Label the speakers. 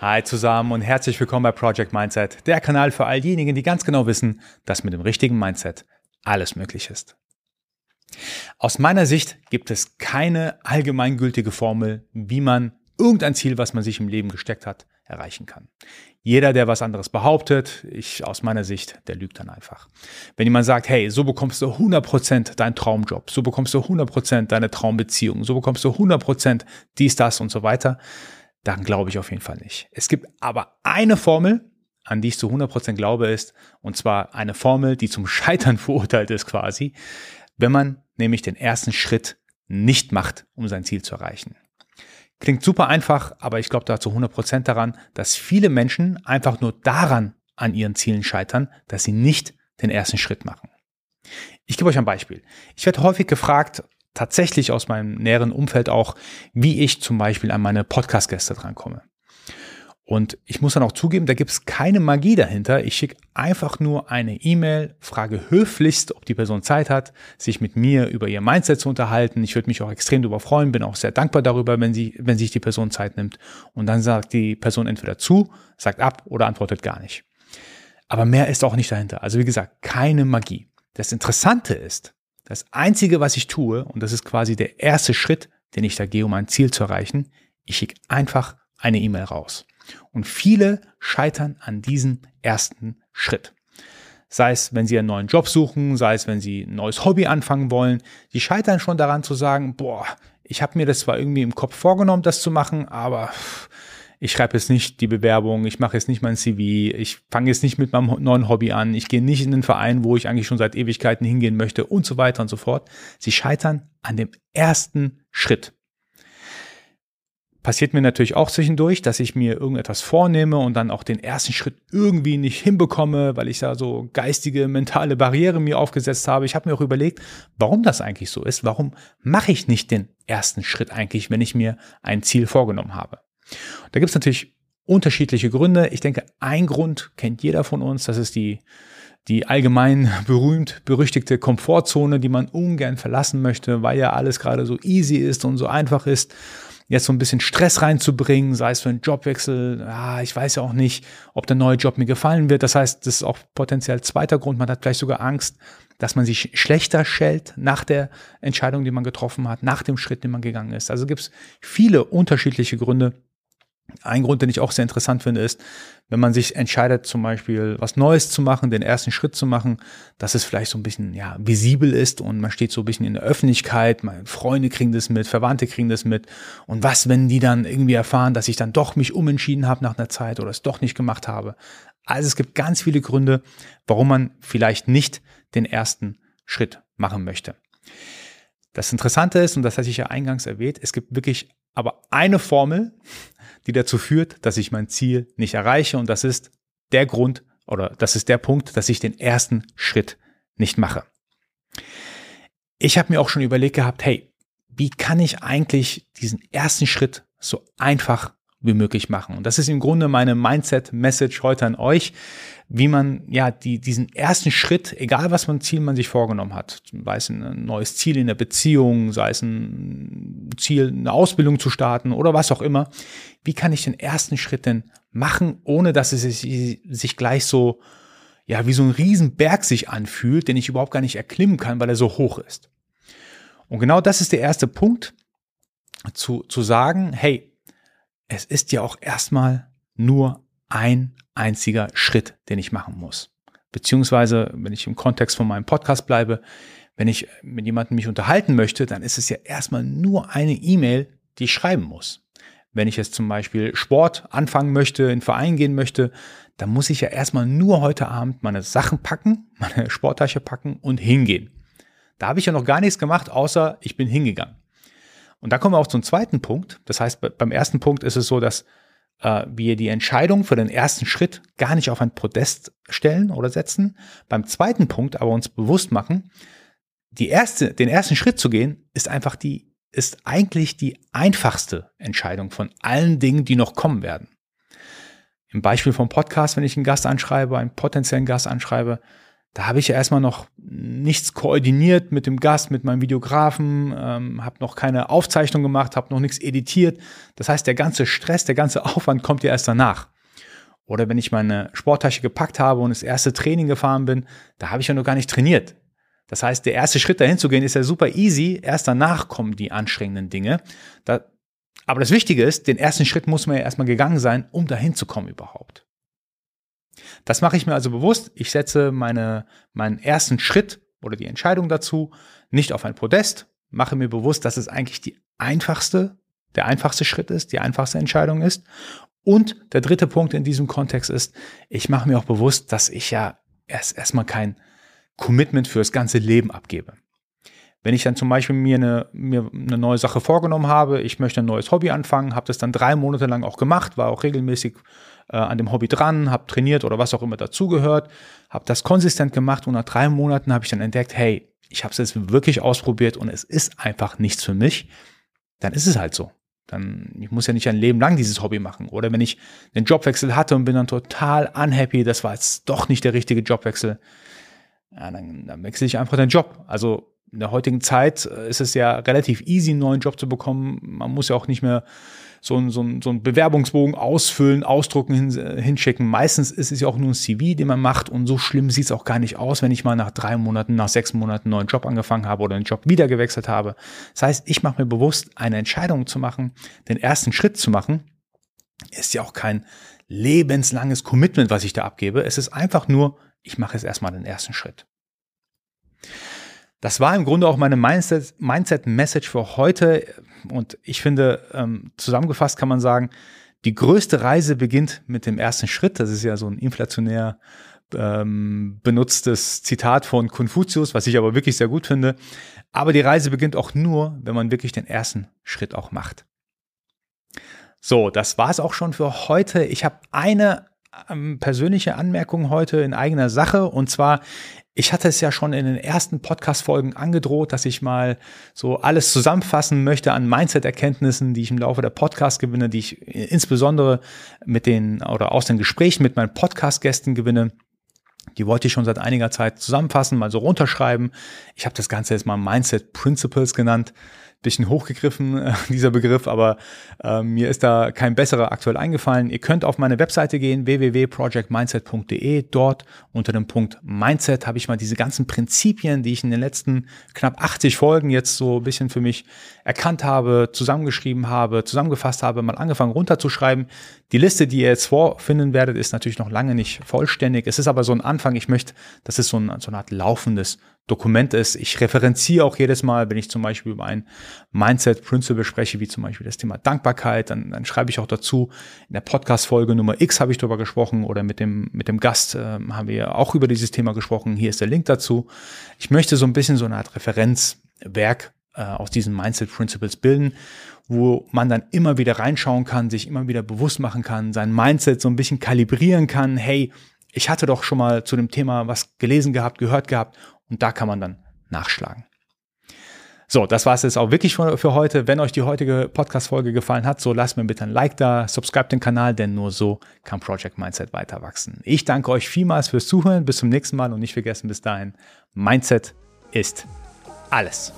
Speaker 1: Hi zusammen und herzlich willkommen bei Project Mindset, der Kanal für all diejenigen, die ganz genau wissen, dass mit dem richtigen Mindset alles möglich ist. Aus meiner Sicht gibt es keine allgemeingültige Formel, wie man irgendein Ziel, was man sich im Leben gesteckt hat, erreichen kann. Jeder, der was anderes behauptet, ich aus meiner Sicht, der lügt dann einfach. Wenn jemand sagt, hey, so bekommst du 100% deinen Traumjob, so bekommst du 100% deine Traumbeziehung, so bekommst du 100% dies, das und so weiter, dann glaube ich auf jeden Fall nicht. Es gibt aber eine Formel, an die ich zu 100% glaube, ist, und zwar eine Formel, die zum Scheitern verurteilt ist quasi, wenn man nämlich den ersten Schritt nicht macht, um sein Ziel zu erreichen. Klingt super einfach, aber ich glaube da zu 100% daran, dass viele Menschen einfach nur daran an ihren Zielen scheitern, dass sie nicht den ersten Schritt machen. Ich gebe euch ein Beispiel. Ich werde häufig gefragt, tatsächlich aus meinem näheren Umfeld auch, wie ich zum Beispiel an meine Podcast-Gäste drankomme. Und ich muss dann auch zugeben, da gibt es keine Magie dahinter. Ich schicke einfach nur eine E-Mail, frage höflichst, ob die Person Zeit hat, sich mit mir über ihr Mindset zu unterhalten. Ich würde mich auch extrem darüber freuen, bin auch sehr dankbar darüber, wenn, sie, wenn sich die Person Zeit nimmt. Und dann sagt die Person entweder zu, sagt ab oder antwortet gar nicht. Aber mehr ist auch nicht dahinter. Also wie gesagt, keine Magie. Das Interessante ist, das Einzige, was ich tue, und das ist quasi der erste Schritt, den ich da gehe, um ein Ziel zu erreichen, ich schicke einfach eine E-Mail raus. Und viele scheitern an diesem ersten Schritt. Sei es, wenn sie einen neuen Job suchen, sei es, wenn sie ein neues Hobby anfangen wollen. Sie scheitern schon daran zu sagen, boah, ich habe mir das zwar irgendwie im Kopf vorgenommen, das zu machen, aber ich schreibe jetzt nicht die Bewerbung, ich mache jetzt nicht mein CV, ich fange jetzt nicht mit meinem neuen Hobby an, ich gehe nicht in den Verein, wo ich eigentlich schon seit Ewigkeiten hingehen möchte und so weiter und so fort. Sie scheitern an dem ersten Schritt. Passiert mir natürlich auch zwischendurch, dass ich mir irgendetwas vornehme und dann auch den ersten Schritt irgendwie nicht hinbekomme, weil ich da so geistige, mentale Barriere mir aufgesetzt habe. Ich habe mir auch überlegt, warum das eigentlich so ist. Warum mache ich nicht den ersten Schritt eigentlich, wenn ich mir ein Ziel vorgenommen habe? Da gibt es natürlich unterschiedliche Gründe. Ich denke, ein Grund kennt jeder von uns, das ist die, die allgemein berühmt berüchtigte Komfortzone, die man ungern verlassen möchte, weil ja alles gerade so easy ist und so einfach ist. Jetzt so ein bisschen Stress reinzubringen, sei es für einen Jobwechsel, ah, ich weiß ja auch nicht, ob der neue Job mir gefallen wird. Das heißt, das ist auch potenziell zweiter Grund. Man hat vielleicht sogar Angst, dass man sich schlechter schält nach der Entscheidung, die man getroffen hat, nach dem Schritt, den man gegangen ist. Also gibt es viele unterschiedliche Gründe, ein Grund, den ich auch sehr interessant finde, ist, wenn man sich entscheidet, zum Beispiel was Neues zu machen, den ersten Schritt zu machen, dass es vielleicht so ein bisschen ja, visibel ist und man steht so ein bisschen in der Öffentlichkeit, meine Freunde kriegen das mit, Verwandte kriegen das mit. Und was, wenn die dann irgendwie erfahren, dass ich dann doch mich umentschieden habe nach einer Zeit oder es doch nicht gemacht habe? Also es gibt ganz viele Gründe, warum man vielleicht nicht den ersten Schritt machen möchte. Das Interessante ist, und das hatte ich ja eingangs erwähnt, es gibt wirklich aber eine Formel, die dazu führt, dass ich mein Ziel nicht erreiche. Und das ist der Grund oder das ist der Punkt, dass ich den ersten Schritt nicht mache. Ich habe mir auch schon überlegt gehabt, hey, wie kann ich eigentlich diesen ersten Schritt so einfach wie möglich machen. Und das ist im Grunde meine Mindset-Message heute an euch, wie man ja die, diesen ersten Schritt, egal was ein Ziel man sich vorgenommen hat, sei es ein neues Ziel in der Beziehung, sei es ein Ziel, eine Ausbildung zu starten oder was auch immer, wie kann ich den ersten Schritt denn machen, ohne dass es sich, sich gleich so, ja, wie so ein Riesenberg sich anfühlt, den ich überhaupt gar nicht erklimmen kann, weil er so hoch ist. Und genau das ist der erste Punkt, zu, zu sagen, hey, es ist ja auch erstmal nur ein einziger Schritt, den ich machen muss. Beziehungsweise, wenn ich im Kontext von meinem Podcast bleibe, wenn ich mit jemandem mich unterhalten möchte, dann ist es ja erstmal nur eine E-Mail, die ich schreiben muss. Wenn ich jetzt zum Beispiel Sport anfangen möchte, in den Verein gehen möchte, dann muss ich ja erstmal nur heute Abend meine Sachen packen, meine Sporttasche packen und hingehen. Da habe ich ja noch gar nichts gemacht, außer ich bin hingegangen. Und da kommen wir auch zum zweiten Punkt. Das heißt, beim ersten Punkt ist es so, dass äh, wir die Entscheidung für den ersten Schritt gar nicht auf ein Podest stellen oder setzen. Beim zweiten Punkt aber uns bewusst machen, die erste, den ersten Schritt zu gehen, ist einfach die, ist eigentlich die einfachste Entscheidung von allen Dingen, die noch kommen werden. Im Beispiel vom Podcast, wenn ich einen Gast anschreibe, einen potenziellen Gast anschreibe, Da habe ich ja erstmal noch nichts koordiniert mit dem Gast, mit meinem Videografen, ähm, habe noch keine Aufzeichnung gemacht, habe noch nichts editiert. Das heißt, der ganze Stress, der ganze Aufwand kommt ja erst danach. Oder wenn ich meine Sporttasche gepackt habe und das erste Training gefahren bin, da habe ich ja noch gar nicht trainiert. Das heißt, der erste Schritt dahin zu gehen ist ja super easy. Erst danach kommen die anstrengenden Dinge. Da, aber das Wichtige ist, den ersten Schritt muss man ja erstmal gegangen sein, um dahin zu kommen überhaupt. Das mache ich mir also bewusst. Ich setze meine, meinen ersten Schritt oder die Entscheidung dazu nicht auf ein Podest, mache mir bewusst, dass es eigentlich die einfachste, der einfachste Schritt ist, die einfachste Entscheidung ist. Und der dritte Punkt in diesem Kontext ist, ich mache mir auch bewusst, dass ich ja erst erstmal kein Commitment fürs ganze Leben abgebe. Wenn ich dann zum Beispiel mir eine, mir eine neue Sache vorgenommen habe, ich möchte ein neues Hobby anfangen, habe das dann drei Monate lang auch gemacht, war auch regelmäßig äh, an dem Hobby dran, habe trainiert oder was auch immer dazugehört, habe das konsistent gemacht und nach drei Monaten habe ich dann entdeckt, hey, ich habe es jetzt wirklich ausprobiert und es ist einfach nichts für mich, dann ist es halt so. Dann, ich muss ja nicht ein Leben lang dieses Hobby machen. Oder wenn ich einen Jobwechsel hatte und bin dann total unhappy, das war jetzt doch nicht der richtige Jobwechsel, ja, dann, dann wechsle ich einfach den Job. Also in der heutigen Zeit äh, ist es ja relativ easy, einen neuen Job zu bekommen. Man muss ja auch nicht mehr so einen, so einen, so einen Bewerbungsbogen ausfüllen, ausdrucken, hin, äh, hinschicken. Meistens ist es ja auch nur ein CV, den man macht und so schlimm sieht es auch gar nicht aus, wenn ich mal nach drei Monaten, nach sechs Monaten einen neuen Job angefangen habe oder einen Job wieder gewechselt habe. Das heißt, ich mache mir bewusst, eine Entscheidung zu machen, den ersten Schritt zu machen, ist ja auch kein lebenslanges Commitment, was ich da abgebe. Es ist einfach nur, ich mache jetzt erstmal den ersten Schritt. Das war im Grunde auch meine Mindset-Message für heute. Und ich finde, ähm, zusammengefasst kann man sagen, die größte Reise beginnt mit dem ersten Schritt. Das ist ja so ein inflationär ähm, benutztes Zitat von Konfuzius, was ich aber wirklich sehr gut finde. Aber die Reise beginnt auch nur, wenn man wirklich den ersten Schritt auch macht. So, das war es auch schon für heute. Ich habe eine ähm, persönliche Anmerkung heute in eigener Sache. Und zwar, ich hatte es ja schon in den ersten Podcast-Folgen angedroht, dass ich mal so alles zusammenfassen möchte an Mindset-Erkenntnissen, die ich im Laufe der Podcast gewinne, die ich insbesondere mit den oder aus den Gesprächen mit meinen Podcast-Gästen gewinne. Die wollte ich schon seit einiger Zeit zusammenfassen, mal so runterschreiben. Ich habe das Ganze jetzt mal Mindset Principles genannt bisschen hochgegriffen, äh, dieser Begriff, aber äh, mir ist da kein besserer aktuell eingefallen. Ihr könnt auf meine Webseite gehen, www.projectmindset.de. Dort unter dem Punkt Mindset habe ich mal diese ganzen Prinzipien, die ich in den letzten knapp 80 Folgen jetzt so ein bisschen für mich erkannt habe, zusammengeschrieben habe, zusammengefasst habe, mal angefangen runterzuschreiben. Die Liste, die ihr jetzt vorfinden werdet, ist natürlich noch lange nicht vollständig. Es ist aber so ein Anfang. Ich möchte, dass es so, ein, so eine Art laufendes Dokument ist. Ich referenziere auch jedes Mal, wenn ich zum Beispiel über ein Mindset-Principle spreche, wie zum Beispiel das Thema Dankbarkeit, dann, dann schreibe ich auch dazu. In der Podcast-Folge Nummer X habe ich darüber gesprochen oder mit dem, mit dem Gast äh, haben wir auch über dieses Thema gesprochen. Hier ist der Link dazu. Ich möchte so ein bisschen so eine Art Referenzwerk äh, aus diesen Mindset Principles bilden, wo man dann immer wieder reinschauen kann, sich immer wieder bewusst machen kann, sein Mindset so ein bisschen kalibrieren kann. Hey, ich hatte doch schon mal zu dem Thema was gelesen gehabt, gehört gehabt und da kann man dann nachschlagen. So, das war es jetzt auch wirklich für, für heute. Wenn euch die heutige Podcast-Folge gefallen hat, so lasst mir bitte ein Like da, subscribe den Kanal, denn nur so kann Project Mindset weiter wachsen. Ich danke euch vielmals fürs Zuhören. Bis zum nächsten Mal und nicht vergessen bis dahin, Mindset ist alles.